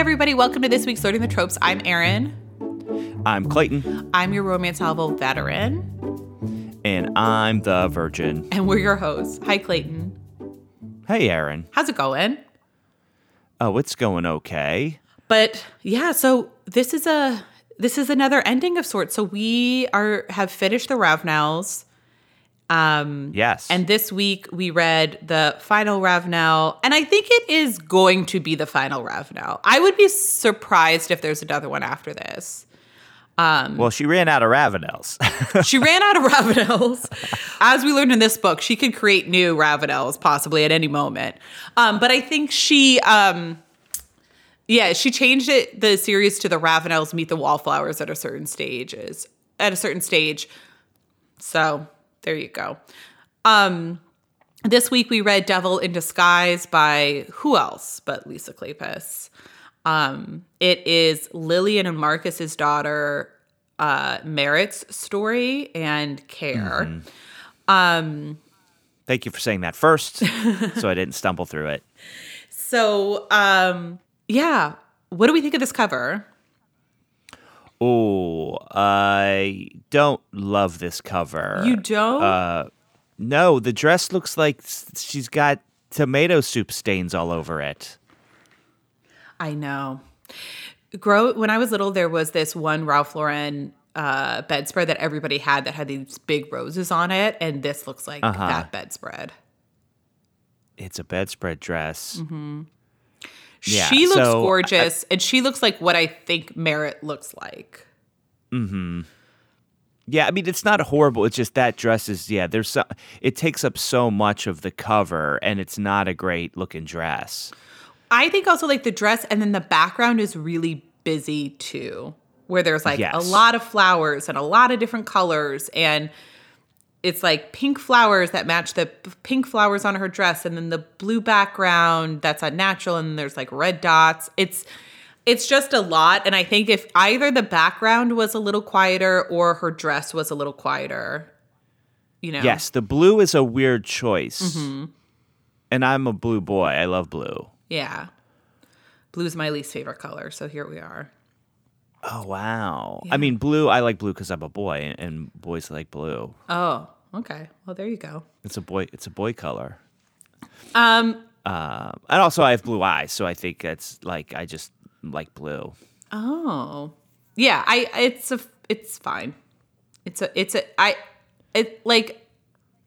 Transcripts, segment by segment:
everybody. Welcome to this week's Learning the Tropes. I'm Erin. I'm Clayton. I'm your romance novel veteran. And I'm the virgin. And we're your hosts. Hi, Clayton. Hey, Erin. How's it going? Oh, it's going okay. But yeah, so this is a this is another ending of sorts. So we are have finished the Ravenels. Um, yes. And this week we read the final Ravenel, and I think it is going to be the final Ravenel. I would be surprised if there's another one after this. Um, well, she ran out of Ravenels. she ran out of Ravenels. As we learned in this book, she could create new Ravenels possibly at any moment. Um, but I think she, um, yeah, she changed it the series to the Ravenels meet the Wallflowers at a certain stages at a certain stage. So there you go. Um, this week we read Devil in Disguise by who else but Lisa Kleypas. Um, it is Lillian and Marcus's daughter, uh, Merritt's story and Keir. Mm-hmm. Um, Thank you for saying that first, so I didn't stumble through it. So, um, yeah, what do we think of this cover? Oh, I don't love this cover. You don't? Uh, no, the dress looks like she's got tomato soup stains all over it. I know. Grow when I was little, there was this one Ralph Lauren uh, bedspread that everybody had that had these big roses on it, and this looks like uh-huh. that bedspread. It's a bedspread dress. Mm-hmm. Yeah, she looks so gorgeous, I, and she looks like what I think Merritt looks like. Hmm. Yeah, I mean it's not horrible. It's just that dress is yeah. There's so, it takes up so much of the cover, and it's not a great looking dress. I think also like the dress and then the background is really busy too, where there's like yes. a lot of flowers and a lot of different colors and it's like pink flowers that match the pink flowers on her dress and then the blue background that's unnatural and there's like red dots. It's it's just a lot and I think if either the background was a little quieter or her dress was a little quieter, you know. Yes, the blue is a weird choice. Mm-hmm. And I'm a blue boy. I love blue. Yeah. Blue is my least favorite color, so here we are. Oh wow! Yeah. I mean, blue. I like blue because I'm a boy, and boys like blue. Oh, okay. Well, there you go. It's a boy. It's a boy color. Um. Uh, and also, I have blue eyes, so I think that's like I just like blue. Oh, yeah. I. It's a. It's fine. It's a. It's a. I. It like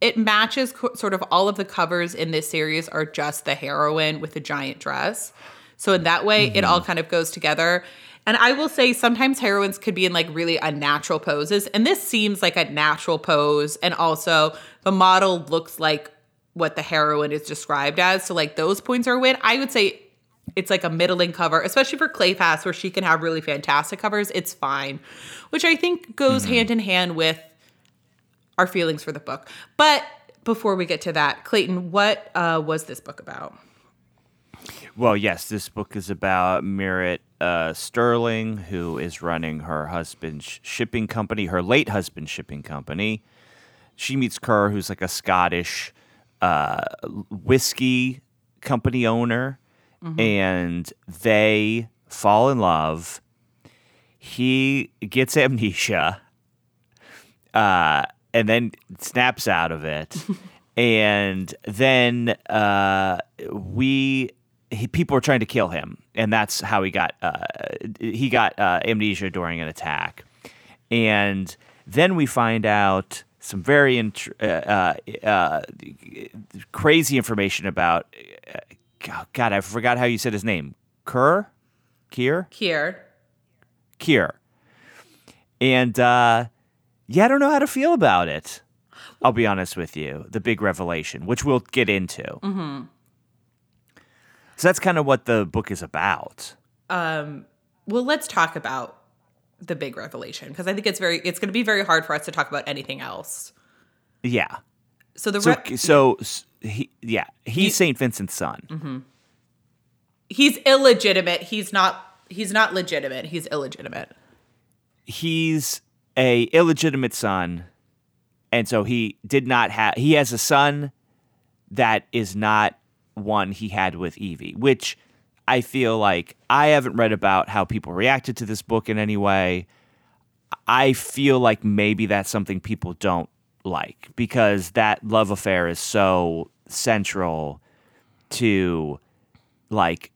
it matches co- sort of all of the covers in this series are just the heroine with a giant dress. So in that way, mm-hmm. it all mm-hmm. kind of goes together. And I will say sometimes heroines could be in like really unnatural poses. And this seems like a natural pose. And also the model looks like what the heroine is described as. So like those points are win. I would say it's like a middling cover, especially for Kleypas, where she can have really fantastic covers. It's fine, which I think goes mm-hmm. hand in hand with our feelings for the book. But before we get to that, Clayton, what uh, was this book about? Well, yes, this book is about Merritt uh, Sterling, who is running her husband's shipping company, her late husband's shipping company. She meets Kerr, who's like a Scottish uh, whiskey company owner, mm-hmm. and they fall in love. He gets amnesia. Uh, and then snaps out of it. and then uh, we he, people were trying to kill him, and that's how he got uh, he got uh, amnesia during an attack. And then we find out some very int- uh, uh, uh, crazy information about God. I forgot how you said his name. Kerr, Kier, Kier, Kier, and yeah, I don't know how to feel about it. I'll be honest with you. The big revelation, which we'll get into. Mm-hmm. So that's kind of what the book is about. Um, well, let's talk about the big revelation because I think it's very it's going to be very hard for us to talk about anything else. Yeah. So the re- so, so he yeah he's he, Saint Vincent's son. Mm-hmm. He's illegitimate. He's not. He's not legitimate. He's illegitimate. He's a illegitimate son, and so he did not have. He has a son that is not one he had with Evie, which I feel like I haven't read about how people reacted to this book in any way. I feel like maybe that's something people don't like because that love affair is so central to like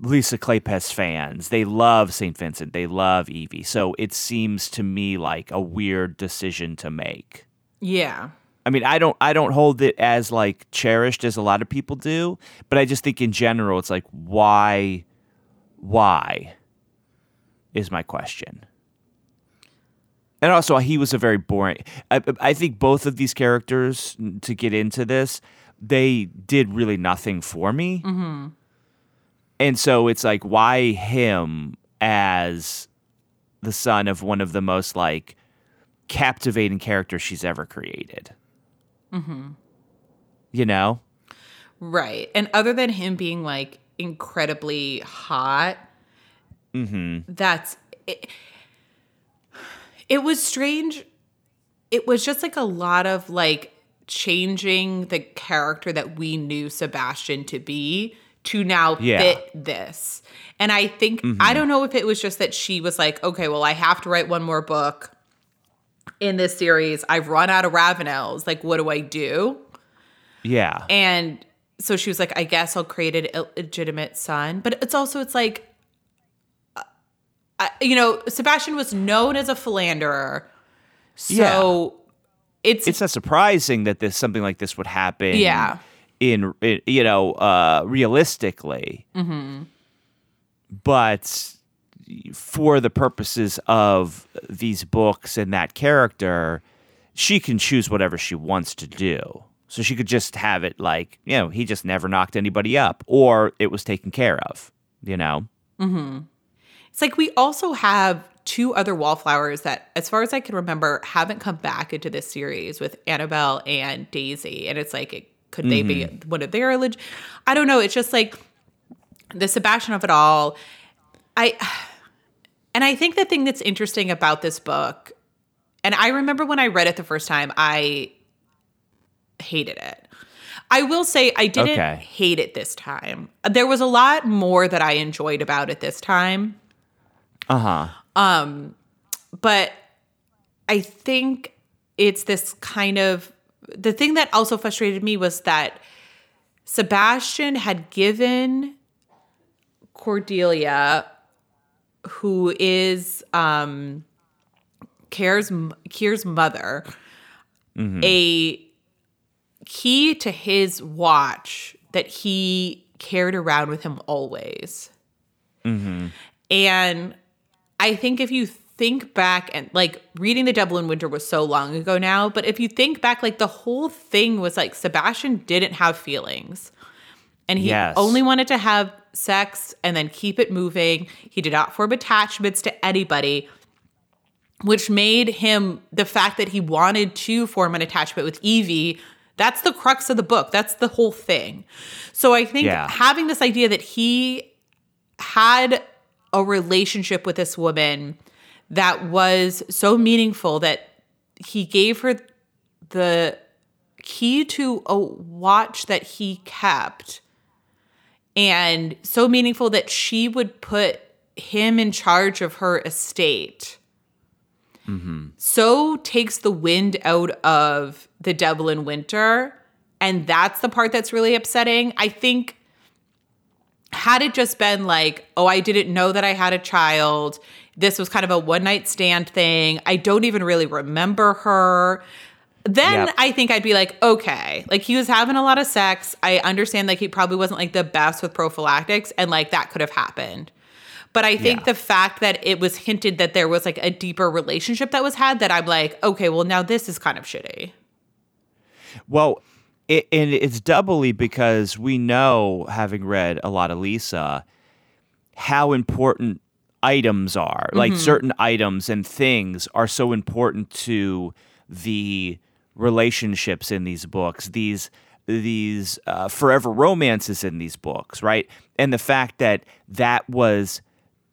Lisa Kleypas fans. They love St. Vincent. They love Evie. So it seems to me like a weird decision to make. Yeah. I mean, I don't I don't hold it as like cherished as a lot of people do, but I just think in general it's like why why is my question. And also he was a very boring I, I think both of these characters to get into this, they did really nothing for me. Mm-hmm. And so it's like why him as the son of one of the most like captivating characters she's ever created. Mm-hmm. You know? Right. And other than him being like incredibly hot, Mm-hmm. that's it, it was strange. It was just like a lot of like changing the character that we knew Sebastian to be to now Yeah. fit this. And I think I don't know if it was just that she was like, okay, well, I have to write one more book in this series. I've run out of Ravenels. Like, what do I do? Yeah. And so she was like, I guess I'll create an illegitimate son. But it's also, it's like, uh, I, you know, Sebastian was known as a philanderer. So it's, it's not surprising that this something like this would happen. Yeah. In, in you know, uh, realistically. Mm-hmm. But for the purposes of these books and that character, she can choose whatever she wants to do. So she could just have it like, you know, he just never knocked anybody up, or it was taken care of. You know. Mm-hmm. it's like we also have two other wallflowers that, as far as I can remember, haven't come back into this series with Annabelle and Daisy. And it's like, it, could they be mm-hmm. one of their leg- I don't know. It's just like the Sebastian of it all. I and I think the thing that's interesting about this book, and I remember when I read it the first time, I hated it. I will say I didn't Okay. hate it this time. There was a lot more that I enjoyed about it this time, Uh huh. Um but I think it's this kind of the thing that also frustrated me was that Sebastian had given Cordelia, who is um, Keir's, Keir's mother, a key to his watch that he carried around with him always. And I think if you think back and like reading The Devil in Winter was so long ago now, but if you think back, like the whole thing was like Sebastian didn't have feelings and he Yes. only wanted to have sex and then keep it moving. He did not form attachments to anybody, which made him the fact that he wanted to form an attachment with Evie. That's the crux of the book. That's the whole thing. So I think Yeah. having this idea that he had a relationship with this woman that was so meaningful that he gave her the key to a watch that he kept and so meaningful that she would put him in charge of her estate. Mm-hmm. So takes the wind out of the devil in winter and that's the part that's really upsetting. I think had it just been like oh i didn't know that i had a child this was kind of a one night stand thing i don't even really remember her then Yep. i think i'd be like okay like he was having a lot of sex i understand like he probably wasn't like the best with prophylactics and like that could have happened but I think Yeah. the fact that it was hinted that there was like a deeper relationship that was had, that I'm like, okay, well, now this is kind of shitty. Well, it, and it's doubly because we know, having read a lot of Lisa, how important items are. Like mm-hmm. certain items and things are so important to the relationships in these books. These these uh, forever romances in these books, right? And the fact that that was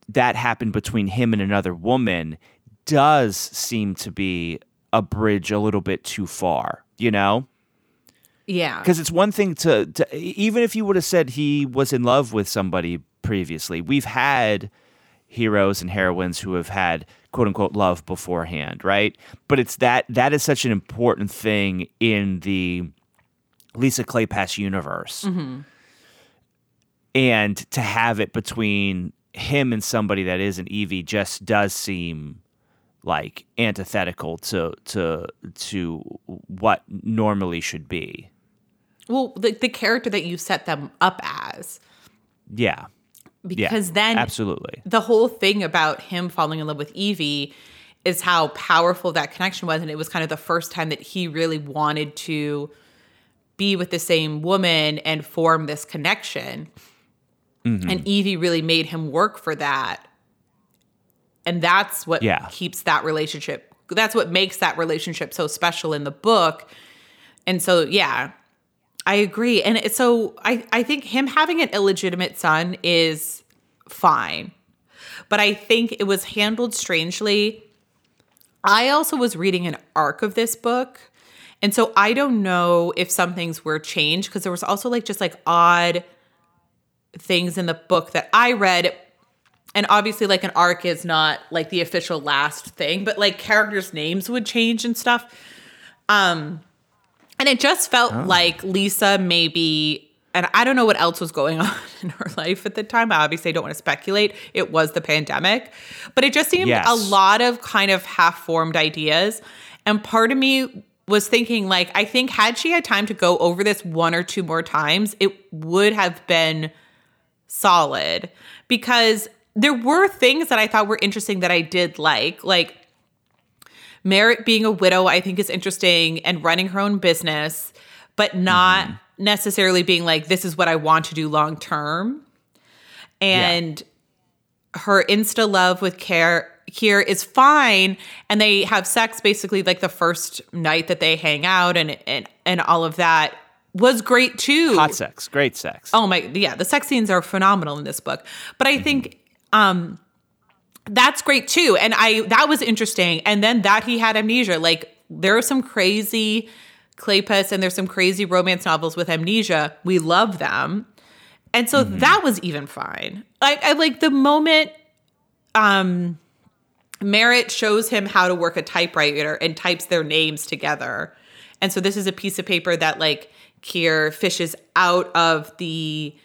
that happened between him and another woman does seem to be a bridge a little bit too far, you know? Yeah. Because it's one thing to, to even if you would have said he was in love with somebody previously. We've had heroes and heroines who have had quote unquote love beforehand, right? But it's that that is such an important thing in the Lisa Kleypas universe. Mm-hmm. And to have it between him and somebody that isn't Evie just does seem like antithetical to to to what normally should be. Well, the, the character that you set them up as. Yeah. Because yeah, then absolutely the whole thing about him falling in love with Evie is how powerful that connection was. And it was kind of the first time that he really wanted to be with the same woman and form this connection. Mm-hmm. And Evie really made him work for that. And that's what yeah. keeps that relationship. That's what makes that relationship so special in the book. And so, yeah, I agree. And so I, I think him having an illegitimate son is fine. But I think it was handled strangely. I also was reading an arc of this book. And so I don't know if some things were changed because there was also like just like odd things in the book that I read. And obviously, like an arc is not like the official last thing, but like characters' names would change and stuff. Um, and it just felt oh. like Lisa maybe, and I don't know what else was going on in her life at the time. I obviously don't want to speculate. It was the pandemic, but it just seemed yes. a lot of kind of half formed ideas. And part of me was thinking, like, I think had she had time to go over this one or two more times, it would have been solid because there were things that I thought were interesting that I did like. Like, Merritt being a widow, I think is interesting and running her own business, but not mm-hmm. necessarily being like, this is what I want to do long term. And yeah. her insta love with Keir here is fine and they have sex basically like the first night that they hang out and and and all of that was great too. Hot sex, great sex. Oh my yeah, the sex scenes are phenomenal in this book. But I mm-hmm. think um that's great too. And I that was interesting. And then that he had amnesia. Like there are some crazy Kleypas and there's some crazy romance novels with amnesia. We love them. And so mm-hmm. that was even fine. Like I like the moment um Merritt shows him how to work a typewriter and types their names together. And so this is a piece of paper that like Keir fishes out of the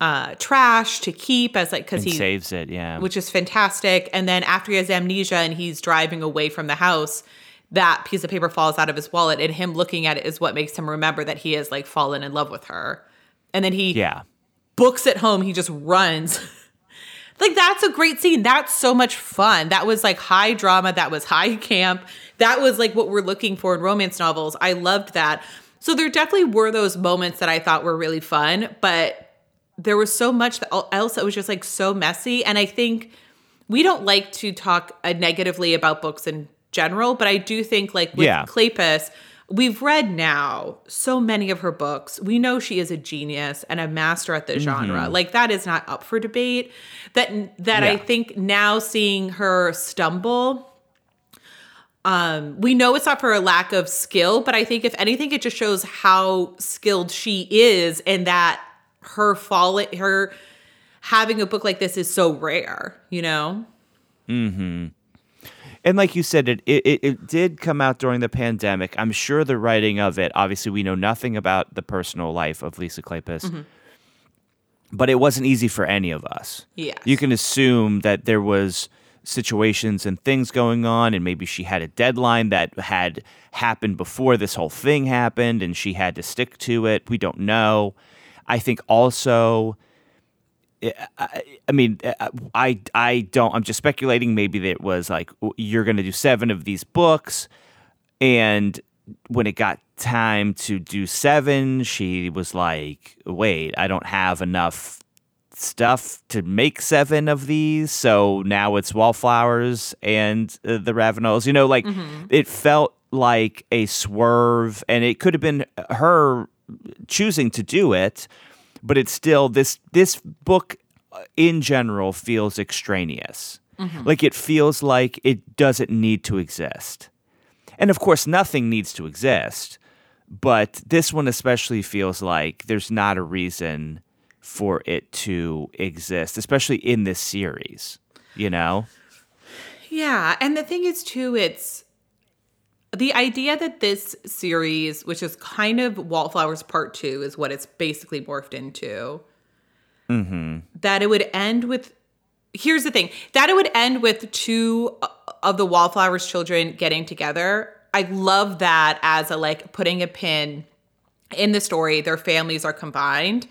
uh, trash to keep as like because he saves it, yeah, which is fantastic. And then after he has amnesia and he's driving away from the house, that piece of paper falls out of his wallet, and him looking at it is what makes him remember that he has like fallen in love with her. And then he yeah books it home. He just runs. like that's a great scene. That's so much fun. That was like high drama. That was high camp. That was like what we're looking for in romance novels. I loved that. So there definitely were those moments that I thought were really fun, but there was so much else that was just like so messy. And I think we don't like to talk uh, negatively about books in general, but I do think like with yeah. Kleypas, we've read now so many of her books. We know she is a genius and a master at the mm-hmm. genre. Like that is not up for debate. That that yeah. I think now seeing her stumble um we know it's not for a lack of skill but i think if anything it just shows how skilled she is and that her falling her having a book like this is so rare, you know? Mm-hmm. And like you said, it, it it did come out during the pandemic. I'm sure the writing of it, obviously we know nothing about the personal life of Lisa Kleypas. Mm-hmm. But it wasn't easy for any of us. Yeah. You can assume that there was situations and things going on and maybe she had a deadline that had happened before this whole thing happened and she had to stick to it. We don't know. I think also. I, I mean, I I don't. I'm just speculating. Maybe that it was like you're going to do seven of these books, and when it got time to do seven, she was like, "Wait, I don't have enough stuff to make seven of these, so now it's Wallflowers and uh, the Ravenels." You know, like mm-hmm. it felt like a swerve, and it could have been her choosing to do it, but it's still this this book in general feels extraneous. Mm-hmm. Like it feels like it doesn't need to exist. And of course nothing needs to exist, but this one especially feels like there's not a reason for it to exist, especially in this series, you know? Yeah. And the thing is, too, it's the idea that this series, which is kind of Wallflowers Part Two, is what it's basically morphed into. Mm-hmm. That it would end with. Here's the thing that it would end with two of the Wallflowers children getting together. I love that as a like putting a pin in the story. Their families are combined.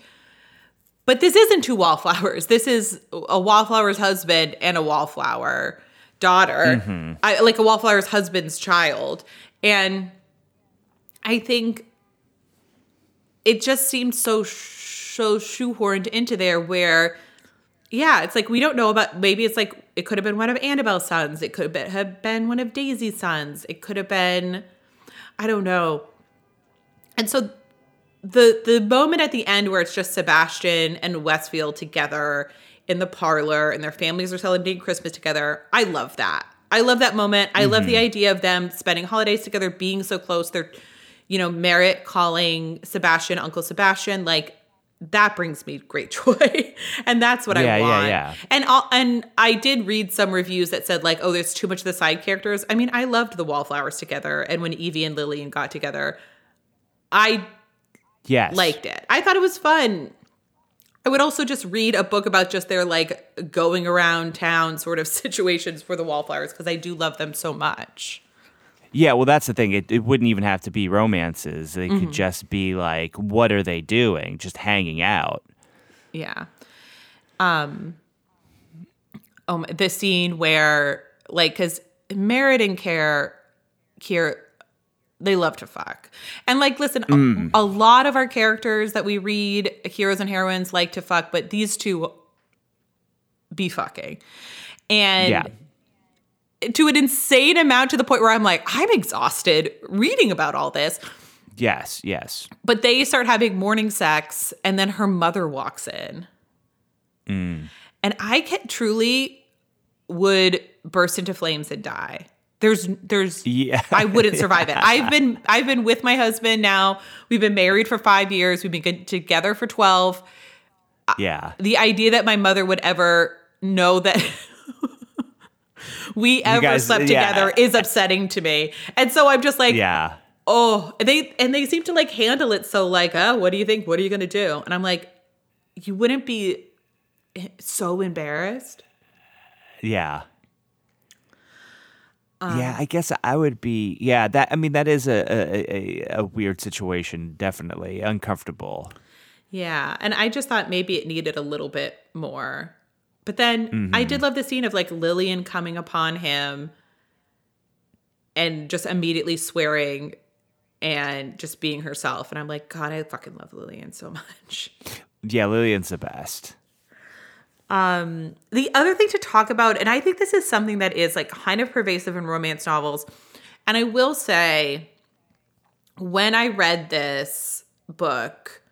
But this isn't two wallflowers. This is a wallflower's husband and a wallflower daughter, mm-hmm. I, like a wallflower's husband's child. And I think it just seemed so so shoehorned into there where yeah, it's like we don't know about maybe it's like it could have been one of Annabelle's sons, it could have been one of Daisy's sons, it could have been I don't know. And so the the moment at the end where it's just Sebastian and Westcliff together in the parlor and their families are celebrating Christmas together. I love that. I love that moment. I mm-hmm. love the mm-hmm. idea of them spending holidays together, being so close. They're, you know, Merritt calling Sebastian Uncle Sebastian. Like that brings me great joy, and that's what yeah, I want. Yeah, yeah. And I'll, and I did read some reviews that said like, oh, there's too much of the side characters. I mean, I loved the Wallflowers together, and when Evie and Lillian got together, I yes liked it. I thought it was fun. I would also just read a book about just their like going around town sort of situations for the wallflowers because I do love them so much. Yeah, well, that's the thing. It, it wouldn't even have to be romances. They mm-hmm. could just be like, what are they doing? Just hanging out. Yeah. Um. Um. The scene where, like, because Merritt and Care, Keir, they love to fuck. And like, listen, mm. a, a, lot of our characters that we read, heroes and heroines, like to fuck, but these two be fucking. And yeah. to an insane amount to the point where I'm like, I'm exhausted reading about all this. Yes, yes. But they start having morning sex, and then her mother walks in. Mm. And I can, truly would burst into flames and die. There's there's yeah. I wouldn't survive it. I've been I've been with my husband now. We've been married for 5 years. We've been together for 12. Yeah. The idea that my mother would ever know that we ever guys, slept yeah. together is upsetting to me. And so I'm just like Yeah. Oh, and they and they seem to like handle it so like, "Oh, what do you think? What are you going to do?" And I'm like, "You wouldn't be so embarrassed?" Yeah. Um, yeah, I guess I would be. Yeah, that. I mean, that is a, a, a weird situation. Definitely uncomfortable. Yeah, and I just thought maybe it needed a little bit more. But then mm-hmm. I did love the scene of like Lillian coming upon him and just immediately swearing and just being herself. And I'm like, God, I fucking love Lillian so much. Yeah, Lillian's the best. Um, the other thing to talk about, and I think this is something that is like kind of pervasive in romance novels, and I will say, when I read this book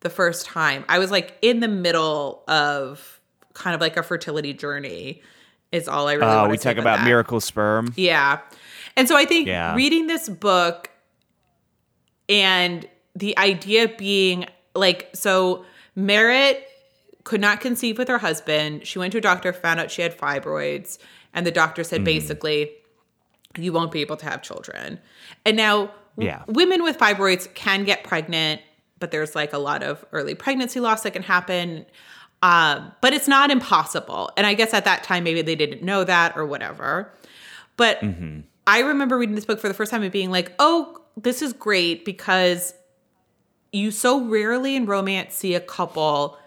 the first time, I was like in the middle of kind of like a fertility journey. Is all I really. Oh, we talk about that. miracle sperm. Yeah, and so I think yeah. reading this book and the idea being like so Merritt could not conceive with her husband. She went to a doctor, found out she had fibroids, and the doctor said mm. basically, you won't be able to have children. And now, yeah. women with fibroids can get pregnant, but there's like a lot of early pregnancy loss that can happen. Um, but it's not impossible. And I guess at that time, maybe they didn't know that or whatever. But mm-hmm. I remember reading this book for the first time and being like, oh, this is great because you so rarely in romance see a couple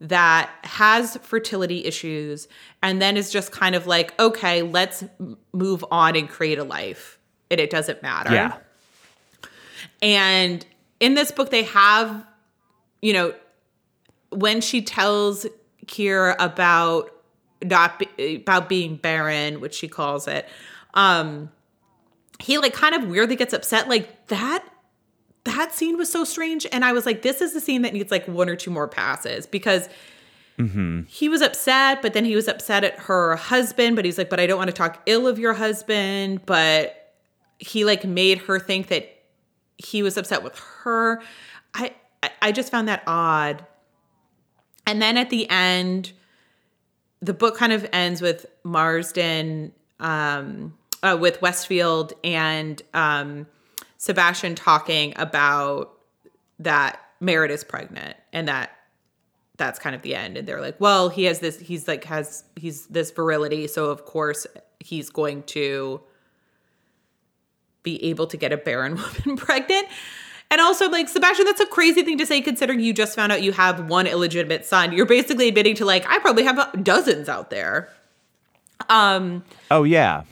that has fertility issues and then is just kind of like, okay, let's move on and create a life. And it doesn't matter. Yeah. And in this book, they have, you know, when she tells Keir about not be, about being barren, which she calls it, um, he like kind of weirdly gets upset. Like that that scene was so strange. And I was like, this is the scene that needs like one or two more passes because mm-hmm. he was upset, but then he was upset at her husband. But he's like, but I don't want to talk ill of your husband. But he like made her think that he was upset with her. I I just found that odd. And then at the end, the book kind of ends with Marsden, um, uh, with Westcliff and um, Sebastian talking about that Merritt is pregnant and that that's kind of the end. And they're like, well, he has this, he's like, has, he's this virility. So of course he's going to be able to get a barren woman pregnant. And also, like, Sebastian, that's a crazy thing to say considering you just found out you have one illegitimate son. You're basically admitting to, like, I probably have dozens out there. Um, oh, yeah.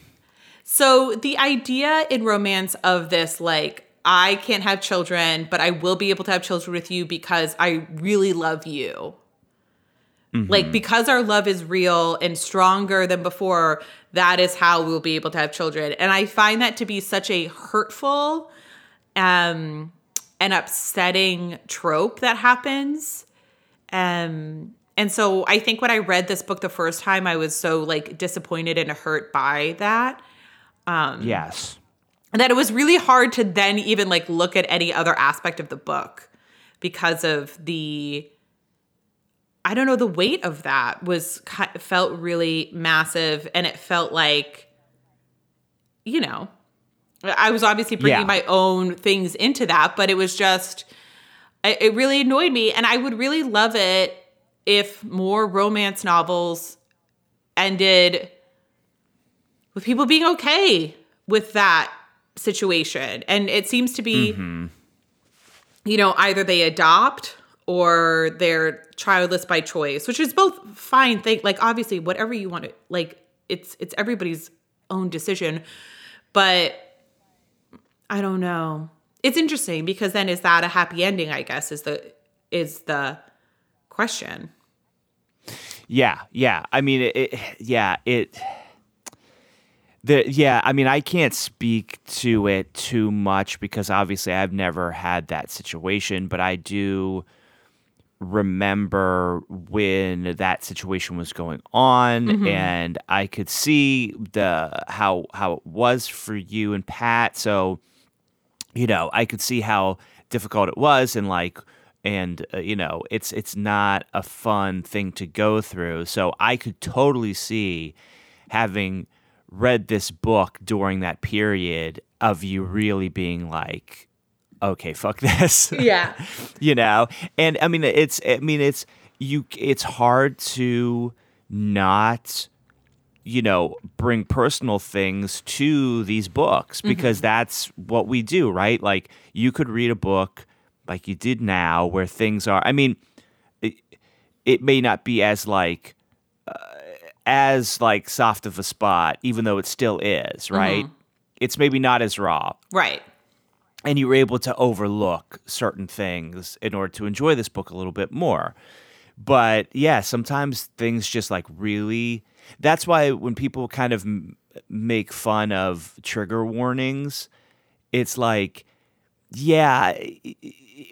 So the idea in romance of this, like, I can't have children, but I will be able to have children with you because I really love you. Mm-hmm. Like, because our love is real and stronger than before, that is how we'll be able to have children. And I find that to be such a hurtful, um, an upsetting trope that happens. Um, and so I think when I read this book the first time, I was so like disappointed and hurt by that. Um, yes. And that it was really hard to then even like look at any other aspect of the book because of the I don't know the weight of that was felt really massive and it felt like you know I was obviously bringing yeah. my own things into that, but it was just, it really annoyed me. And I would really love it if more romance novels ended with people being okay with that situation. And it seems to be, mm-hmm. you know, either they adopt or they're childless by choice, which is both fine thing. Like obviously, whatever you want to like, it's it's everybody's own decision. But I don't know. It's interesting because then is that a happy ending? I guess is the is the question. Yeah, yeah. I mean, it, it yeah, it. The, yeah, I mean, I can't speak to it too much because obviously I've never had that situation, but I do remember when that situation was going on mm-hmm. and I could see the how how it was for you and Pat. So you know, I could see how difficult it was and like and uh, you know, it's it's not a fun thing to go through. So I could totally see having read this book during that period of you really being like okay, fuck this. Yeah. you know. And I mean it's I mean it's you it's hard to not you know, bring personal things to these books because mm-hmm. that's what we do, right? Like you could read a book like you did now where things are I mean it, it may not be as like as like soft of a spot even though it still is, right? Mm-hmm. It's maybe not as raw. Right. And you were able to overlook certain things in order to enjoy this book a little bit more. But yeah, sometimes things just like really that's why when people kind of m- make fun of trigger warnings, it's like, yeah,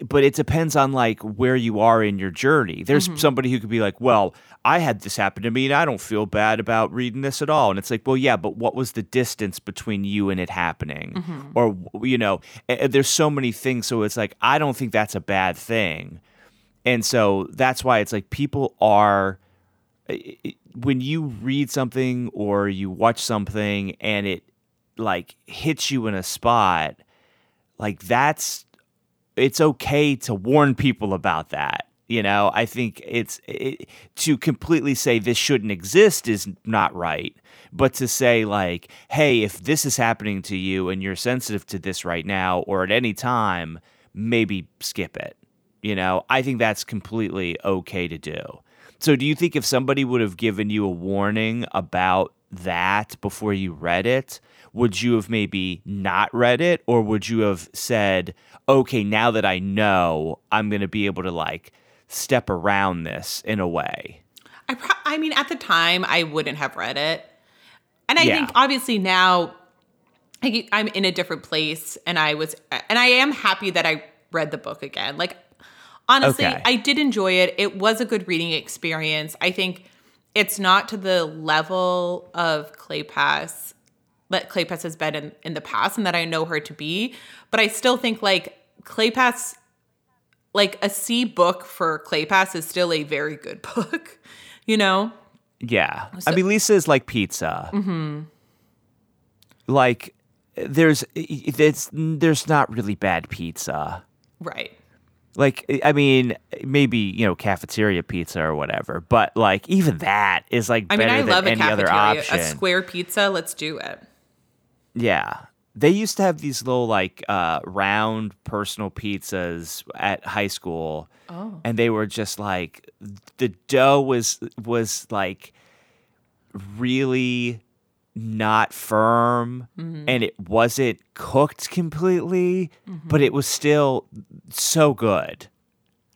but it depends on like where you are in your journey. There's mm-hmm. somebody who could be like, well, I had this happen to me and I don't feel bad about reading this at all. And it's like, well, yeah, but what was the distance between you and it happening? Mm-hmm. Or, you know, there's so many things. So it's like, I don't think that's a bad thing. And so that's why it's like people are when you read something or you watch something and it like hits you in a spot, like that's it's okay to warn people about that. You know, I think it's it, to completely say this shouldn't exist is not right. But to say, like, hey, if this is happening to you and you're sensitive to this right now or at any time, maybe skip it. You know, I think that's completely okay to do. So, do you think if somebody would have given you a warning about that before you read it, would you have maybe not read it, or would you have said, "Okay, now that I know, I'm going to be able to like step around this in a way"? I, pro- I mean, at the time, I wouldn't have read it, and I yeah. think obviously now I'm in a different place, and I was, and I am happy that I read the book again. Like honestly, okay. I did enjoy it. It was a good reading experience. I think it's not to the level of Kleypas that Kleypas has been in, in the past and that I know her to be, but I still think like Kleypas like a C book for Kleypas is still a very good book, you know? Yeah. I mean, Lisa is like pizza. Mm-hmm. Like, there's it's there's not really bad pizza. Right. Like, I mean, maybe you know cafeteria pizza or whatever, but like even that is like I better mean, I than love a any other cafeteria, a square pizza. Let's do it. Yeah. They used to have these little like uh, round personal pizzas at high school. Oh. And they were just like the dough was was like really not firm Mm-hmm. and it wasn't cooked completely, but it was still so good.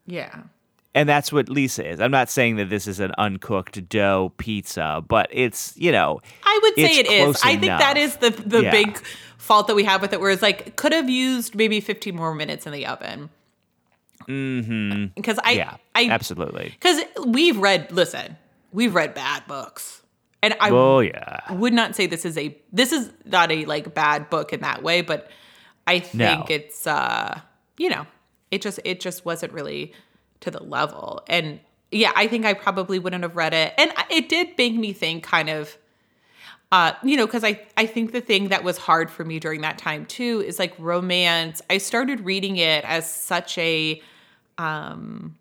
Yeah. And that's what Lisa is. I'm not saying that this is an uncooked dough pizza, but it's, you know, I would say it is. I think that is the the Yeah. big fault that we have with it, where it's like could have used maybe 15 more minutes in the oven. Mm-hmm. Because I, yeah, I, absolutely. because we've read. Listen, we've read bad books, and I Oh, yeah. would not say this is a this is not a like bad book in that way, but I think No. it's uh you know it just it just wasn't really to the level, and yeah, I think I probably wouldn't have read it, and it did make me think kind of. Uh, you know, because I, I think the thing that was hard for me during that time too is like romance. I started reading it as such a um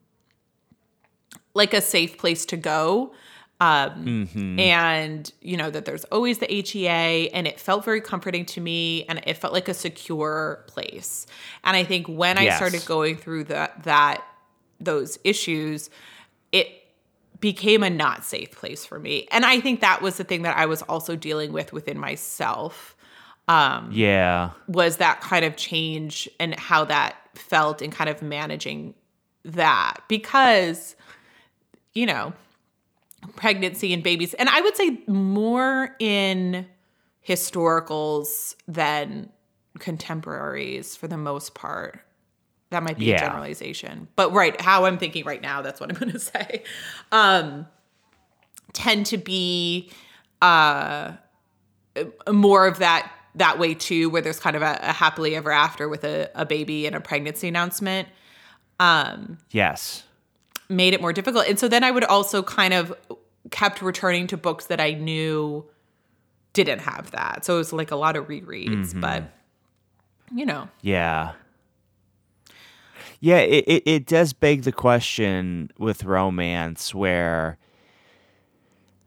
like a safe place to go. Um, and you know that there's always the HEA, and it felt very comforting to me, and it felt like a secure place. And I think when I started going through that that those issues, it became a not safe place for me. And I think that was the thing that I was also dealing with within myself um, Yeah. was that kind of change and how that felt and kind of managing that because you know pregnancy and babies and i would say more in historicals than contemporaries for the most part that might be Yeah. a generalization. But right how i'm thinking right now that's what i'm going to say. Um tend to be uh more of that that way too where there's kind of a, a happily ever after with a, a baby and a pregnancy announcement. Yes. made it more difficult. And so then i would also kind of kept returning to books that i knew didn't have that. So it was like a lot of rereads but you know. Yeah. Yeah, it, it, it does beg the question with romance where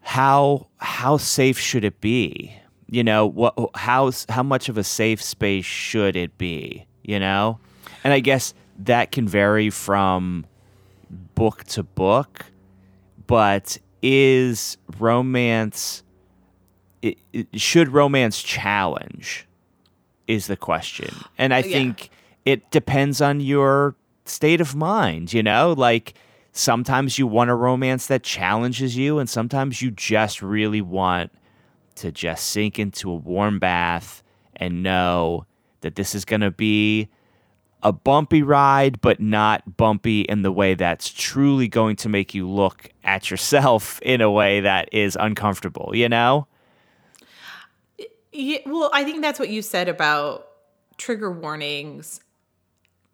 how how safe should it be? You know, what how how much of a safe space should it be, you know? And I guess that can vary from book to book, but is romance it, it, should romance challenge is the question. And I Yeah. think it depends on your state of mind, you know? Like sometimes you want a romance that challenges you and sometimes you just really want to just sink into a warm bath and know that this is going to be a bumpy ride, but not bumpy in the way that's truly going to make you look at yourself in a way that is uncomfortable, you know? Yeah, well, I think that's what you said about trigger warnings.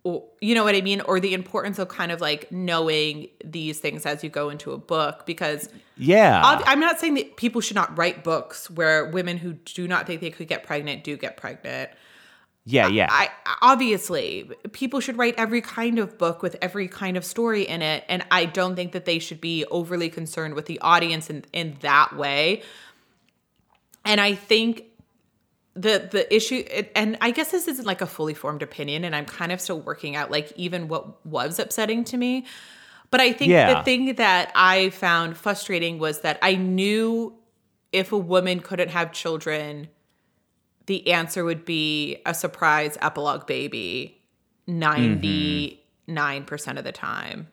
Or, you know what I mean? Or the importance of kind of like knowing these things as you go into a book. Because Yeah. ob- I'm not saying that people should not write books where women who do not think they could get pregnant do get pregnant. yeah, yeah. I obviously people should write every kind of book with every kind of story in it, and I don't think that they should be overly concerned with the audience in in that way. And I think the the issue, and I guess this isn't like a fully formed opinion, and I'm kind of still working out like even what was upsetting to me. But I think Yeah. the thing that I found frustrating was that I knew if a woman couldn't have children, the answer would be a surprise epilogue baby 99% of the time.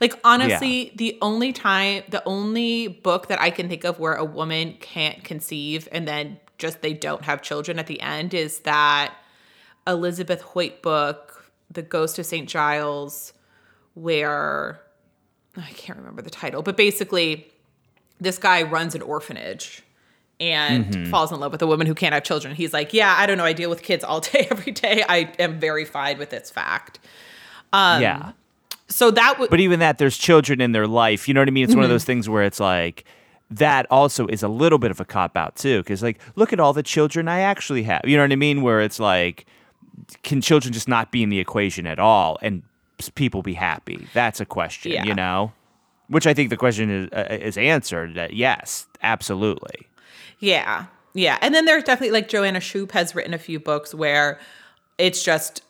Like honestly, the only time the only book that I can think of where a woman can't conceive and then just they don't have children at the end is that Elizabeth Hoyt book, The Ghost of St. Giles, where I can't remember the title, but basically this guy runs an orphanage and falls in love with a woman who can't have children. He's like, Yeah, I don't know. I deal with kids all day, every day. I am very fine with this fact. Um, yeah. so that would But even that, there's children in their life. You know what I mean? It's one Mm-hmm. of those things where it's like that also is a little bit of a cop out too, because like look at all the children I actually have. You know what I mean? Where it's like, can children just not be in the equation at all, and people be happy? That's a question. Yeah. You know, which I think the question is uh, is answered. That yes, absolutely. Yeah. Yeah. And then there's definitely like Joanna Shupe has written a few books where it's just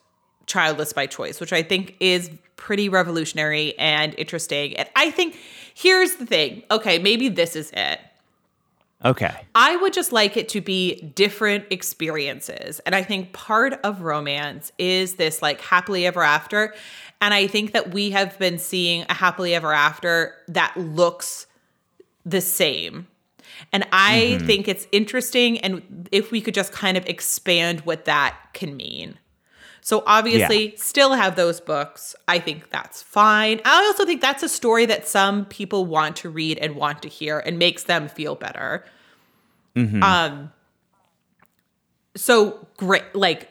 childless by choice, which I think is pretty revolutionary and interesting. And I think here's the thing. Okay, maybe this is it. Okay. I would just like it to be different experiences. And I think part of romance is this like happily ever after. And I think that we have been seeing a happily ever after that looks the same. And I mm-hmm. think it's interesting. And if we could just kind of expand what that can mean. So obviously, still have those books. I think that's fine. I also think that's a story that some people want to read and want to hear and makes them feel better. Um so great like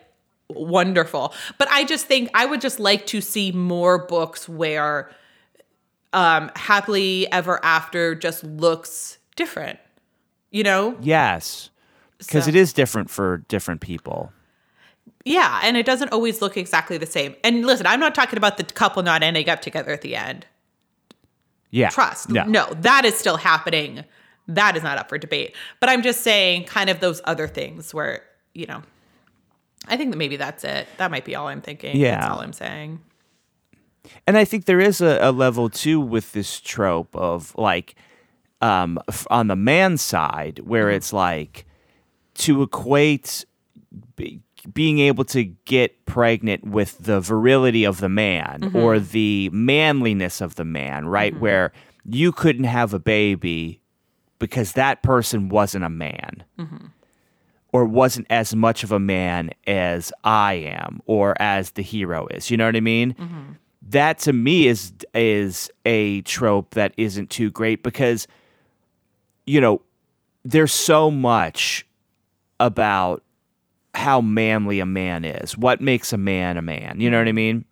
wonderful. But I just think I would just like to see more books where um happily ever after just looks different. You know? Yes. Because So- it is different for different people. Yeah, and it doesn't always look exactly the same. And listen, I'm not talking about the couple not ending up together at the end. Yeah. Trust. No. No, that is still happening. That is not up for debate. But I'm just saying kind of those other things where, you know, I think that maybe that's it. That might be all I'm thinking. Yeah. That's all I'm saying. And I think there is a, a level too with this trope of like um, f- on the man side where it's like to equate being able to get pregnant with the virility of the man mm-hmm. or the manliness of the man, right? Mm-hmm. Where you couldn't have a baby because that person wasn't a man mm-hmm. or wasn't as much of a man as I am or as the hero is. You know what I mean? That to me is is a trope that isn't too great because you know there's so much about how manly a man is, what makes a man a man. You know what I mean?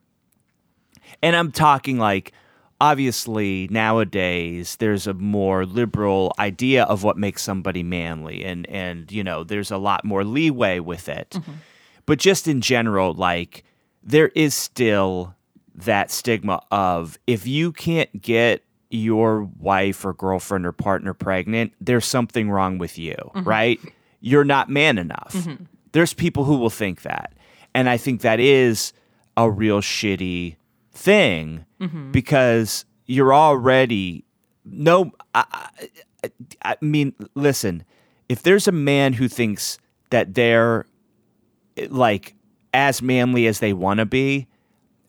And I'm talking like obviously nowadays there's a more liberal idea of what makes somebody manly and and you know there's a lot more leeway with it. Mm-hmm. But just in general like there is still that stigma of if you can't get your wife or girlfriend or partner pregnant, there's something wrong with you, mm-hmm. right? You're not man enough. Mm-hmm. There's people who will think that. And I think that is a real shitty thing mm-hmm. because you're already no I, I, I mean listen if there's a man who thinks that they're like as manly as they want to be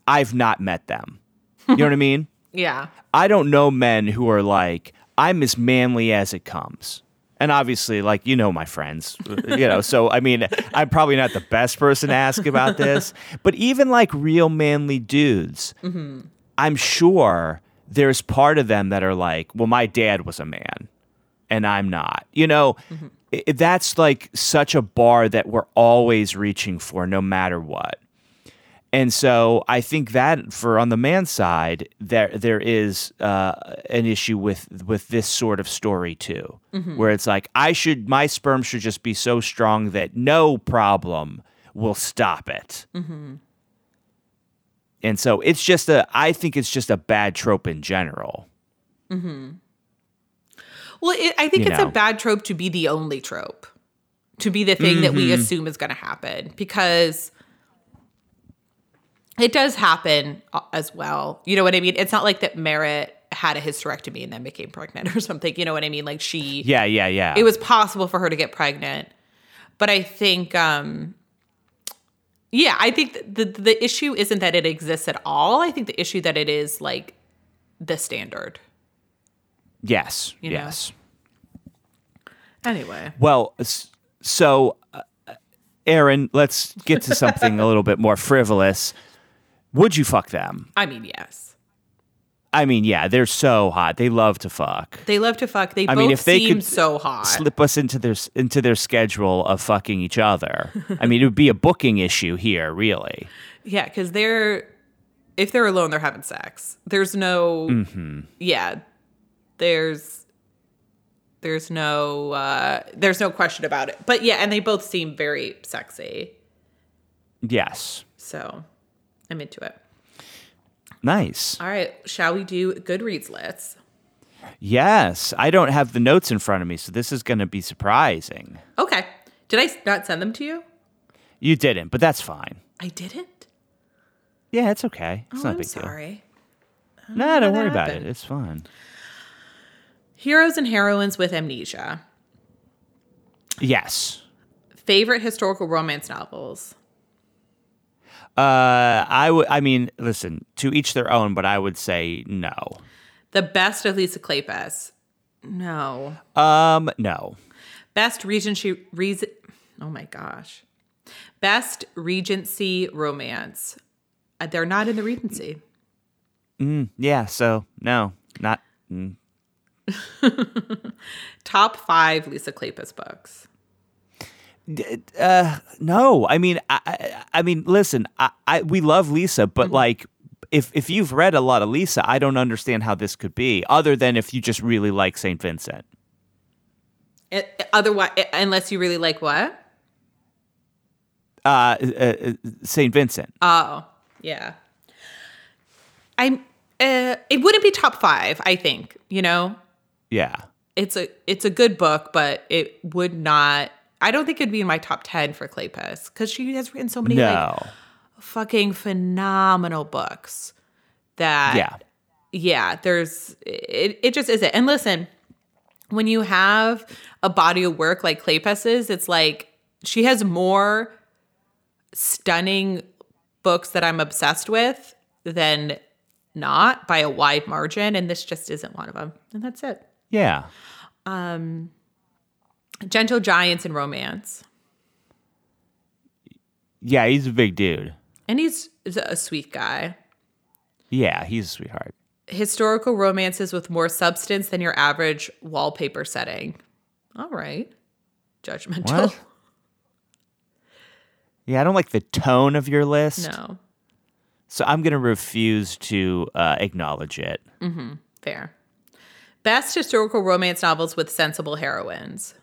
i've not met them you know what i mean Yeah. I don't know men who are like, I'm as manly as it comes. And obviously, like, you know, my friends, you know, so I mean, I'm probably not the best person to ask about this, but even like real manly dudes, mm-hmm. I'm sure there's part of them that are like, well, my dad was a man and I'm not. You know, mm-hmm. i- that's like such a bar that we're always reaching for no matter what. And so I think that for on the man side, there there is uh, an issue with with this sort of story too, where it's like I should my sperm should just be so strong that no problem will stop it. And so it's just a I think it's just a bad trope in general. Well, it, I think You it's know. a bad trope to be the only trope, to be the thing that Mm-hmm. we assume is going to happen because it does happen uh, as well. You know what I mean? It's not like that Merritt had a hysterectomy and then became pregnant or something. You know what I mean? Like she, Yeah, yeah, yeah. it was possible for her to get pregnant, but I think, um, yeah, I think the the issue isn't that it exists at all. I think the issue that it is like the standard. yes, You know. yes. Anyway, Well, so uh, Aaron, let's get to something a little bit more frivolous. Would you fuck them? I mean, yes. I mean, yeah, they're so hot. They love to fuck. They love to fuck. They I both mean, if they seem could so hot. Slip us into their into their schedule of fucking each other. I mean, it would be a booking issue here, really. yeah, because they're if they're alone, they're having sex. There's no, Mm-hmm. yeah, there's, there's no, uh, there's no question about it. But yeah, and they both seem very sexy. Yes. So I'm into it. Nice. All right, shall we do Goodreads lists? Yes. I don't have the notes in front of me, so this is going to be surprising. Okay. Did I not send them to you? You didn't, but that's fine. I didn't. Yeah, it's okay. It's Oh, not a I'm big sorry. deal. No, don't that worry about it. It's fine. Heroes and heroines with amnesia. Yes. Favorite historical romance novels. Uh, I would. I mean, listen. To each their own, but I would say no. The best of Lisa Kleypas. No. Um, no. Best Regency reason. Oh my gosh. Best Regency romance. Uh, they're not in the Regency. Yeah. So no, not. Mm. Top five Lisa Kleypas books. No. I mean, I. I, mean, listen. I, I. We love Lisa, but Mm-hmm. like. If, if you've read a lot of Lisa, I don't understand how this could be, other than if you just really like St. Vincent. It, otherwise, unless you really like what? Uh, uh, uh, St. Vincent. Oh, yeah. I'm. Uh, it wouldn't be top five. I think you know. yeah. It's a it's a good book, but it would not. I don't think it'd be in my top ten for Kleypas because she has written so many like fucking phenomenal books that yeah. yeah there's it, it just isn't and listen when you have a body of work like Kleypas's it's like she has more stunning books that i'm obsessed with than not by a wide margin and this just isn't one of them and that's it Yeah. Um, gentle giants and romance Yeah. He's a big dude. and he's a sweet guy Yeah. He's a sweetheart. historical romances with more substance than your average wallpaper setting. All right. Judgmental. What? Yeah. I don't like the tone of your list. No. So I'm going to refuse to uh, acknowledge it. Fair. Best historical romance novels with sensible heroines.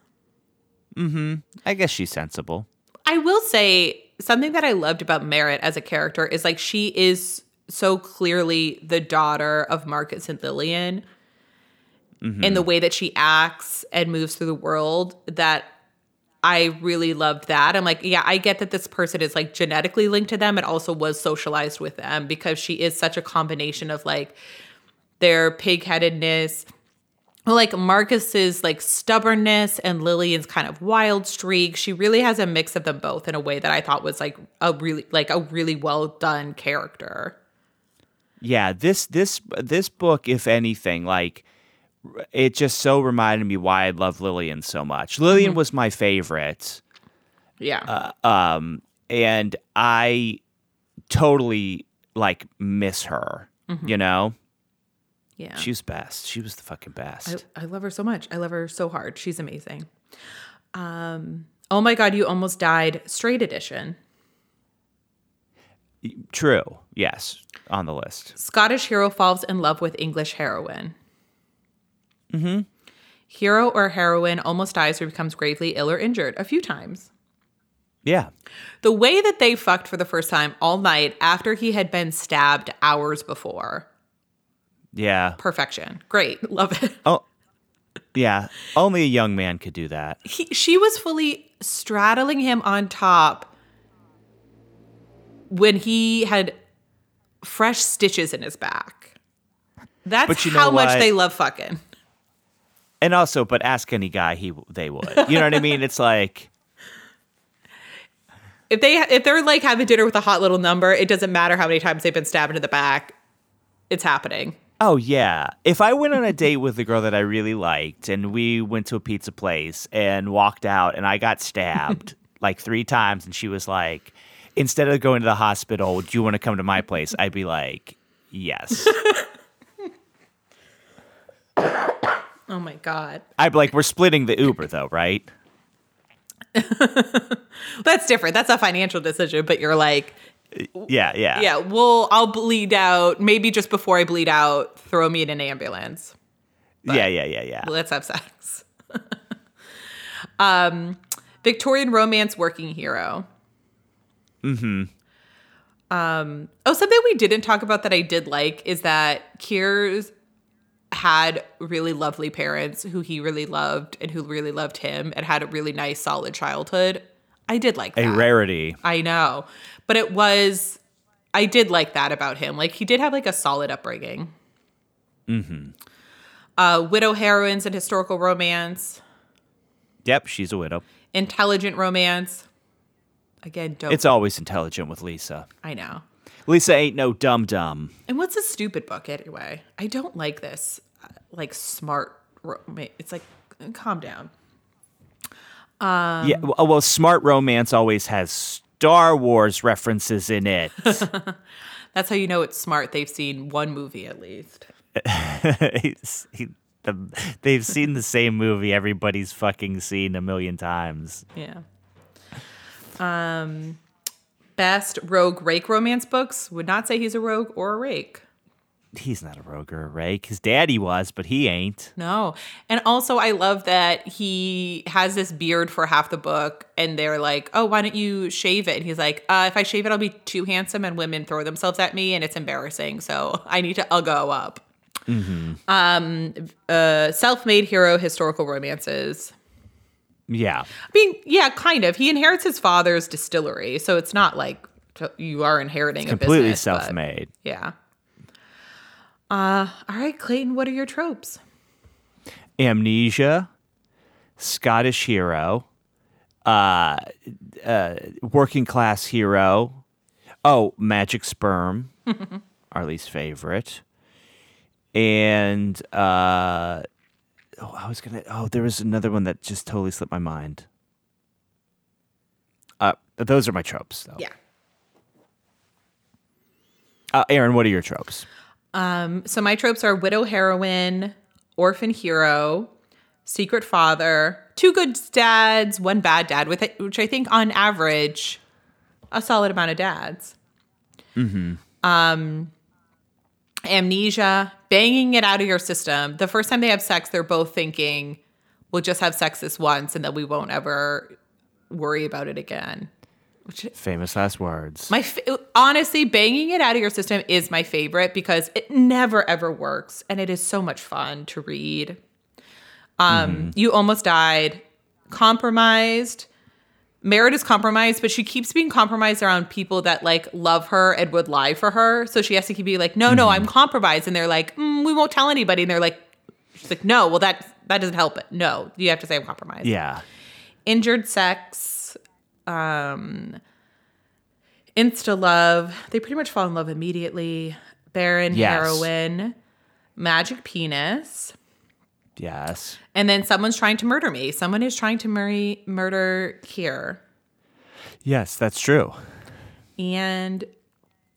Mm-hmm. I guess she's sensible. I will say something that I loved about Merritt as a character is like she is so clearly the daughter of Marcus and Lillian mm-hmm. in the way that she acts and moves through the world that I really loved that. I'm like, yeah, I get that this person is like genetically linked to them and also was socialized with them because she is such a combination of like their pigheadedness, like Marcus's like stubbornness and Lillian's kind of wild streak. She really has a mix of them both in a way that I thought was like a really like a really well done character. Yeah, this this this book, if anything, like it just so reminded me why I love Lillian so much. Lillian mm-hmm. was my favorite, Yeah. Uh, um, and I totally like miss her. Mm-hmm. You know, yeah. she was best. She was the fucking I, best. I love her so much. I love her so hard. She's amazing. Um Oh my god, you almost died straight edition. True. Yes, on the list. Scottish hero falls in love with English heroine. Mm-hmm. Hero or heroine almost dies or becomes gravely ill or injured a few times. Yeah. The way that they fucked for the first time all night after he had been stabbed hours before. Yeah. Perfection. Great. Love it. Oh. Yeah. Only a young man could do that. He, she was fully straddling him on top when he had fresh stitches in his back. That's But you know how much they love fucking. And also, but ask any guy, he they would. You know what I mean? It's like If they if they're like having dinner with a hot little number, it doesn't matter how many times they've been stabbed in the back. It's happening. Oh yeah. If I went on a date with a girl that I really liked and we went to a pizza place and walked out and I got stabbed like 3 times and she was like instead of going to the hospital, do you want to come to my place? I'd be like, "Yes." Oh my god. I'd be like, "We're splitting the Uber though, right?" That's different. That's a financial decision, but you're like Yeah, yeah. Yeah, well, I'll bleed out. Maybe just before I bleed out, throw me in an ambulance. yeah, yeah, yeah, yeah. Let's have sex. um, Victorian romance working hero. Mm-hmm. Um, oh, something we didn't talk about that I did like is that Keir's had really lovely parents who he really loved and who really loved him and had a really nice, solid childhood. I did like A rarity. I know. But it was I did like that about him. Like he did have like a solid upbringing. Mm-hmm. Uh widow heroines and historical romance, Yep, she's a widow. intelligent romance. Again, don't It's always intelligent with Lisa. I know. Lisa ain't no dumb dumb. And what's a stupid book anyway? I don't like this uh, like smart romance. It's like calm down. Um, yeah, well, well, smart romance always has Star Wars references in it. That's how you know it's smart. They've seen one movie at least. He's- he- the- they've seen the same movie everybody's fucking seen a million times. Yeah. Um, best rogue rake romance books would not say he's a rogue or a rake. He's not a roger, right? His daddy was, but he ain't. No. And also, I love that he has this beard for half the book, and they're like, oh, why don't you shave it? And he's like, uh, if I shave it, I'll be too handsome, and women throw themselves at me, and it's embarrassing. So I need to uggo up. Um, uh, self made hero historical romances. Yeah. I mean, yeah, kind of. He inherits his father's distillery, so it's not like you are inheriting a Completely business, but- self made. Yeah. Uh, all right, Clayton, what are your tropes? Amnesia, Scottish hero, uh, uh, working class hero. Oh, magic sperm, our least favorite. And uh, oh, I was gonna. Oh, there was another one that just totally slipped my mind. Uh, those are my tropes, though. Yeah. Uh, Aaron, what are your tropes? Um, so my tropes are widow heroine, orphan hero, secret father, two good dads, one bad dad, with it, which I think on average, a solid amount of dads. Um, amnesia, banging it out of your system. The first time they have sex, they're both thinking, "We'll just have sex this once, and then we won't ever worry about it again." Which Famous last words. my fa- honestly, banging it out of your system is my favorite because it never ever works, and it is so much fun to read. Um, you almost died, compromised. Merritt is compromised, but she keeps being compromised around people that like love her and would lie for her. So she has to keep being like, "No, no, I'm compromised," and they're like, mm, "We won't tell anybody," and they're like, "She's like, no, well that that doesn't help it. No, you have to say I'm compromised." yeah. injured sex, um, insta love. They pretty much fall in love immediately. barren Yes. heroine, magic penis, Yes. and then someone's trying to murder me. Someone is trying to murray, murder Keir. Yes, that's true. And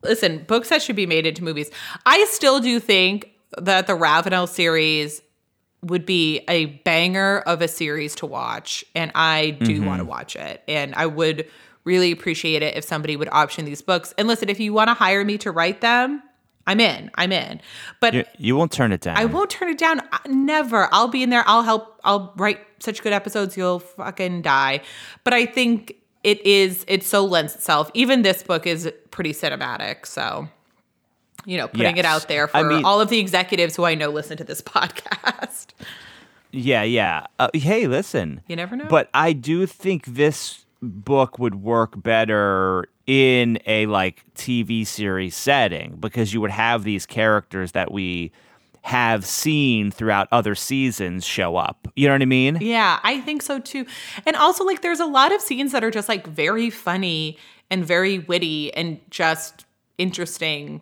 listen, books that should be made into movies. I still do think that the Ravenel series would be a banger of a series to watch, and I do want to mm-hmm. watch it. And I would really appreciate it if somebody would option these books. And listen, if you want to hire me to write them, I'm in. I'm in. But You, you won't turn it down. I won't turn it down. Never. I'll be in there. I'll help. I'll write such good episodes. You'll fucking die. But I think it is. It so lends itself. Even this book is pretty cinematic. So, you know, putting it out there for I mean- all of the executives who I know listen to this podcast. Yeah, yeah. Uh, hey, listen. You never know. But I do think this book would work better in a like TV series setting because you would have these characters that we have seen throughout other seasons show up. You know what I mean? Yeah, I think so too. And also, like, there's a lot of scenes that are just like very funny and very witty and just interesting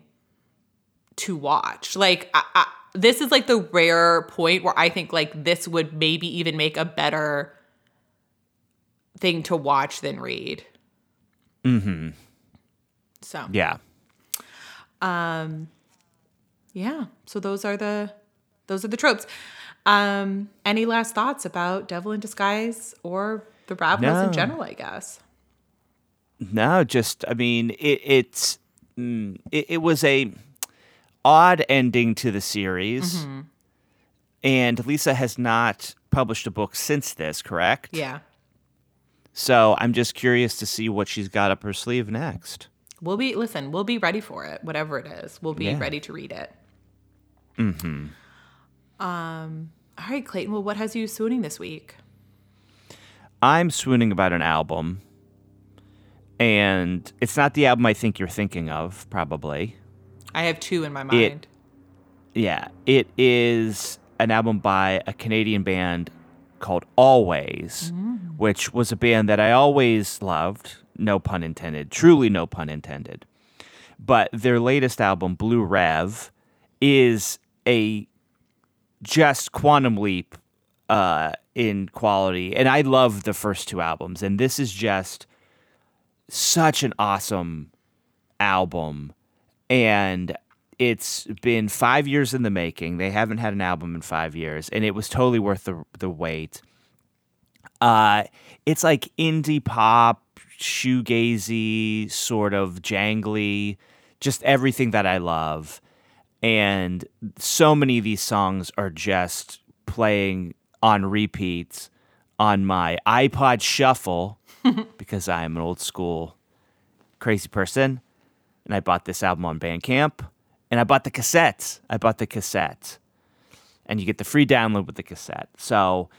to watch. Like, I, I, this is like the rare point where I think like this would maybe even make a better thing to watch than read. Mm-hmm. So Yeah. Um. yeah, so those are the those are the tropes. Um, any last thoughts about Devil in Disguise or the Ravenels in general? I guess. No, just I mean it, it's mm, it, it was a odd ending to the series, Mm-hmm. and Lisa has not published a book since this. Correct? Yeah. So I'm just curious to see what she's got up her sleeve next. We'll be listen, we'll be ready for it, whatever it is. We'll be Yeah. ready to read it. Mm-hmm. Um all right, Clayton. Well, what has you swooning this week? I'm swooning about an album, and it's not the album I think you're thinking of, probably. I have two in my mind. Yeah, it is an album by a Canadian band called Alvvays, which was a band that I always loved. No pun intended. Truly, no pun intended. But their latest album, Blue Rev, is a just quantum leap uh, in quality. And I love the first two albums. And this is just such an awesome album. And it's been five years in the making. They haven't had an album in five years, and it was totally worth the the wait. Uh, it's like indie pop, shoegazy, sort of jangly, just everything that I love. And so many of these songs are just playing on repeat on my iPod Shuffle because I am an old school crazy person. And I bought this album on Bandcamp. And I bought the cassette. I bought the cassette. And you get the free download with the cassette. So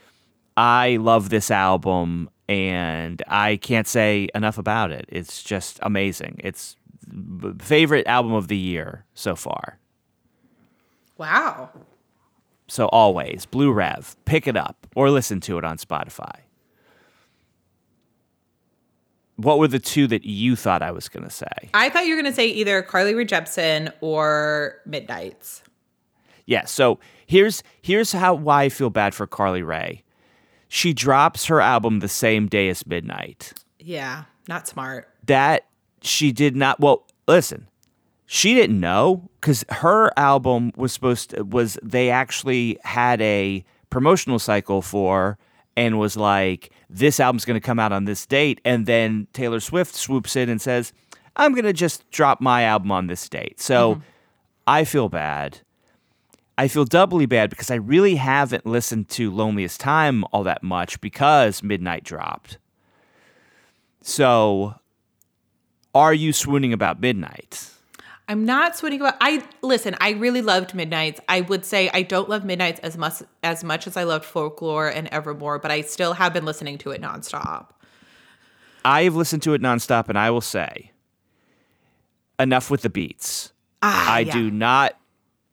I love this album and I can't say enough about it. It's just amazing. It's favorite album of the year so far. Wow. So Alvvays Blue Rev, pick it up or listen to it on Spotify. What were the two that you thought I was going to say? I thought you were going to say either Carly Rae Jepsen or Midnights. Yeah, so here's here's how why I feel bad for Carly Rae. She drops her album the same day as Midnight. Yeah, not smart. That she did not well, listen. She didn't know cuz her album was supposed to, was they actually had a promotional cycle for and was like this album's going to come out on this date and then Taylor Swift swoops in and says I'm going to just drop my album on this date. So mm-hmm. I feel bad. I feel doubly bad because I really haven't listened to Loneliest Time all that much because Midnight dropped. So, are you swooning about Midnight? I'm not sweating about. I listen. I really loved Midnights. I would say I don't love Midnights as much as much as I loved Folklore and Evermore, but I still have been listening to it nonstop. I've listened to it nonstop, and I will say, enough with the beats. Ah, I yeah. do not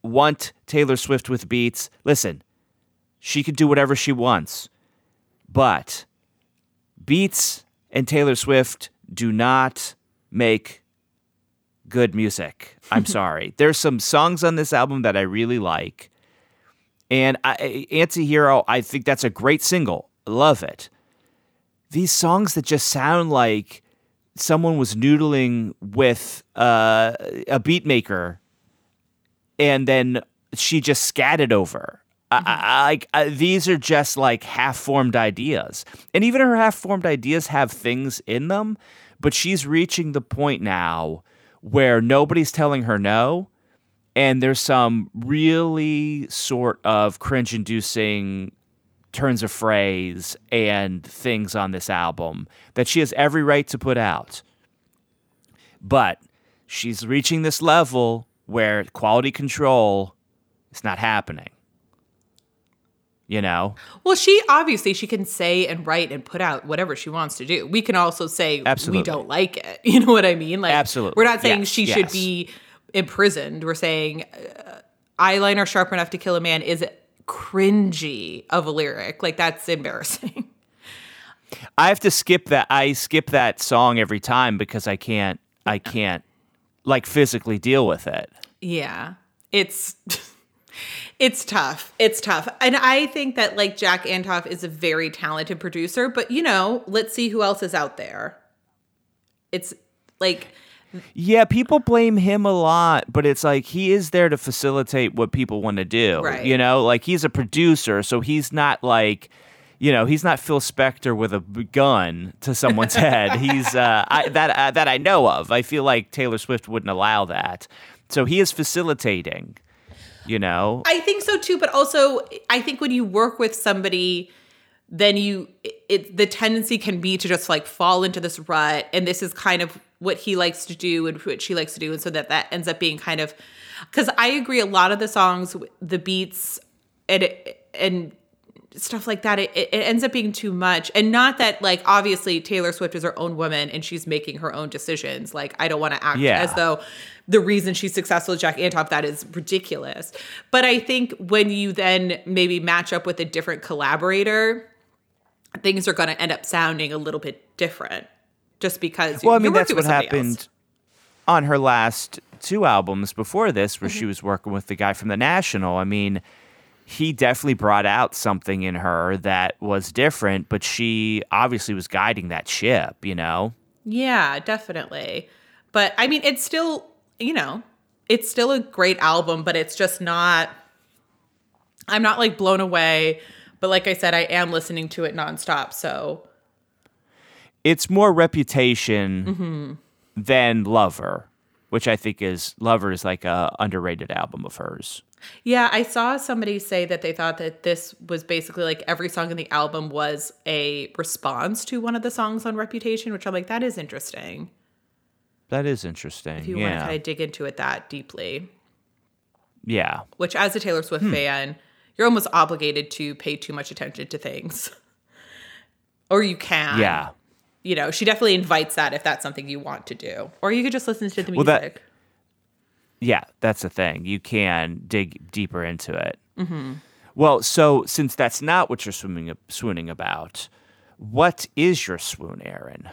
want Taylor Swift with beats. Listen, she can do whatever she wants, but beats and Taylor Swift do not make good music. I'm sorry. There's some songs on this album that I really like. And I, Anti-Hero, I think that's a great single. Love it. These songs that just sound like someone was noodling with uh, a beat maker and then she just scatted over. Like I, these are just like half-formed ideas, and even her half-formed ideas have things in them. But she's reaching the point now where nobody's telling her no, and there's some really sort of cringe-inducing turns of phrase and things on this album that she has every right to put out. But she's reaching this level where quality control is not happening. You know? Well, she obviously she can say and write and put out whatever she wants to do. We can also say Absolutely. we don't like it. You know what I mean? Like Absolutely. We're not saying Yes, she yes. should be imprisoned. We're saying uh, eyeliner sharp enough to kill a man is cringy of a lyric. Like that's embarrassing. I have to skip that I skip that song every time because I can't I can't like physically deal with it. Yeah. It's it's tough. It's tough. And I think that like Jack Antonoff is a very talented producer, but you know, let's see who else is out there. It's like Yeah, people blame him a lot, but it's like he is there to facilitate what people want to do. Right. You know, like he's a producer, so he's not like you know, he's not Phil Spector with a gun to someone's head. He's uh, I, that uh, that I know of. I feel like Taylor Swift wouldn't allow that. So he is facilitating. You know, I think so too, but also I think when you work with somebody, then you it the tendency can be to just like fall into this rut, and this is kind of what he likes to do and what she likes to do, and so that that ends up being kind of because I agree a lot of the songs, the beats, and and stuff like that it, it ends up being too much and not that like obviously taylor swift is her own woman and she's making her own decisions like i don't want to act Yeah. as though the reason she's successful with Jack Antonoff that is ridiculous but i think when you then maybe match up with a different collaborator things are going to end up sounding a little bit different just because well, I mean, that's what happened else. on her last two albums before this, where Mm-hmm. she was working with the guy from the National. I mean, he definitely brought out something in her that was different, but she obviously was guiding that ship. You know. Yeah, definitely. But I mean, it's still, you know, it's still a great album, but it's just not, I'm not like blown away. But like I said, I am listening to it nonstop. So it's more reputation Mm-hmm. than Lover, which I think is Lover is like a underrated album of hers. yeah, I saw somebody say that they thought that this was basically like every song in the album was a response to one of the songs on Reputation, which I'm like, that is interesting. That is interesting. If you want to kind of dig into it that deeply. yeah. which as a Taylor Swift Hmm. fan, you're almost obligated to pay too much attention to things. or you can. Yeah. You know, she definitely invites that if that's something you want to do. Or you could just listen to the Well, music. that- Yeah, that's the thing. You can dig deeper into it. Mm-hmm. Well, so since that's not what you're swimming, swooning about, what is your swoon, Aaron?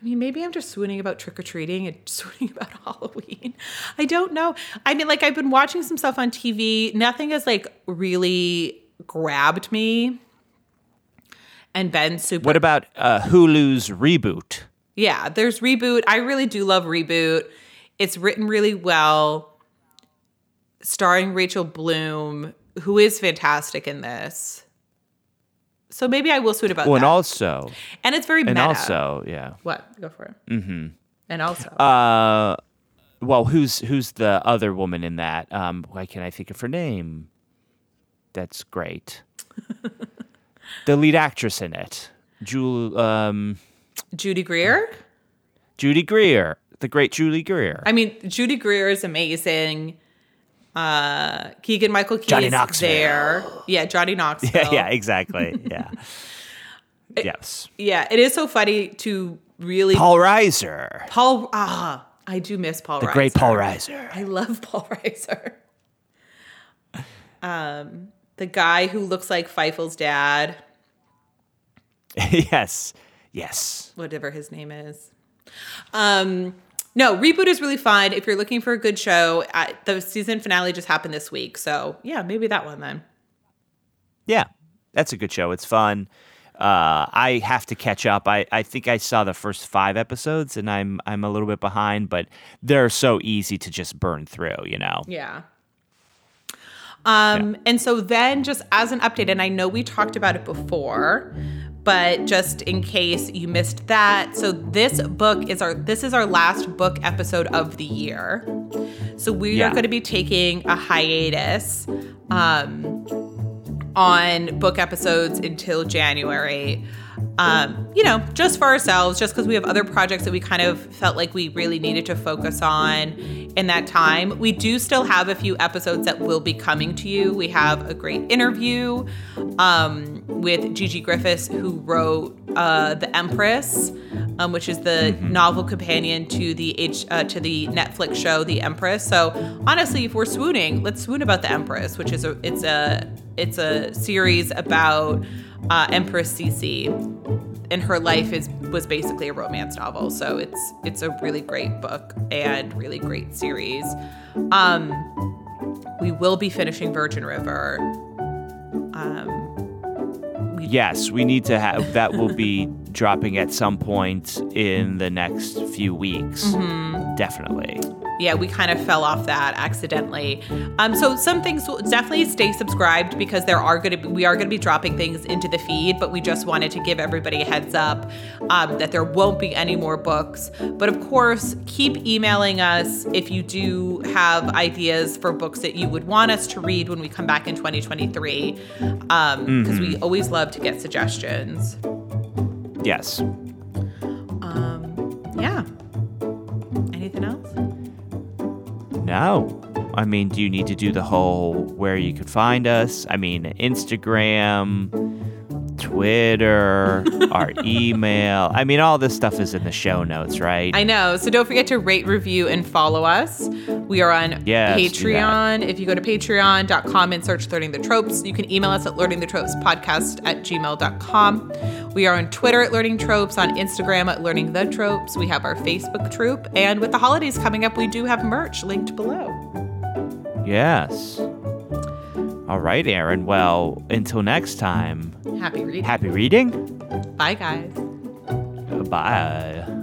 I mean, maybe I'm just swooning about trick or treating and swooning about Halloween. I don't know. I mean, like I've been watching some stuff on TV. Nothing has like really grabbed me. And been super What about uh, Hulu's reboot? Yeah, there's Reboot. I really do love Reboot. It's written really well, starring Rachel Bloom, who is fantastic in this. So maybe I will swoon about Oh, that. and also, and it's very and meta. also, yeah. what? Go for it. Mm-hmm. And also, Uh, well, who's who's the other woman in that? Um, why can't I think of her name? That's great. the lead actress in it, Jul, um, Judy Greer. Judy Greer, the great Julie Greer. I mean, Judy Greer is amazing. Uh, Keegan Michael Key Johnny is Knoxville. there. Yeah, Johnny Knoxville. yeah, yeah, exactly. Yeah. yes. Yeah, it is so funny to really Paul Reiser, Paul. Ah, I do miss Paul. the great Paul Reiser. I love Paul Reiser. Um, the guy who looks like Fievel's dad, yes, yes. whatever his name is. Um, no, reboot is really fun if you're looking for a good show. I, the season finale just happened this week, so yeah, maybe that one then. Yeah, that's a good show. It's fun. Uh, I have to catch up. I, I think I saw the first five episodes, and I'm I'm a little bit behind, but they're so easy to just burn through. You know. Yeah. Um, and so then just as an update, and I know we talked about it before, but just in case you missed that, so this book is our this is our last book episode of the year. So we Yeah. are going to be taking a hiatus um, on book episodes until January. Um, you know, just for ourselves, just because we have other projects that we kind of felt like we really needed to focus on in that time. We do still have a few episodes that will be coming to you. We have a great interview um, with Gigi Griffis, who wrote uh, The Empress, um, which is the novel companion to the H uh, to the Netflix show The Empress. So honestly, if we're swooning, let's swoon about The Empress, which is a it's a it's a series about uh, Empress Sisi, and her life is was basically a romance novel. So it's it's a really great book and really great series. Um, we will be finishing Virgin River. Um, Yes, we need to have that. Will be dropping at some point in the next few weeks. Mm-hmm. Definitely. Yeah, we kind of fell off that accidentally. Um, so some things will definitely stay subscribed because there are going to be we are going to be dropping things into the feed, but we just wanted to give everybody a heads up um, that there won't be any more books. But of course, keep emailing us if you do have ideas for books that you would want us to read when we come back in 2023, because um, mm-hmm. we always love to get suggestions. Yes. Um, yeah. Anything else? No. I mean, do you need to do the whole where you could find us? I mean, Instagram, Twitter, our email. I mean, all this stuff is in the show notes, right? I know. So don't forget to rate, review, and follow us. We are on yes, Patreon. If you go to patreon.com and search Learning the Tropes, you can email us at learningthetropespodcast at gmail.com. We are on Twitter at Learning Tropes, on Instagram at Learning the Tropes. We have our Facebook troop. And with the holidays coming up, we do have merch linked below. Yes. All right, Aaron. Well, until next time. Happy reading. Happy reading. Bye, guys. Bye.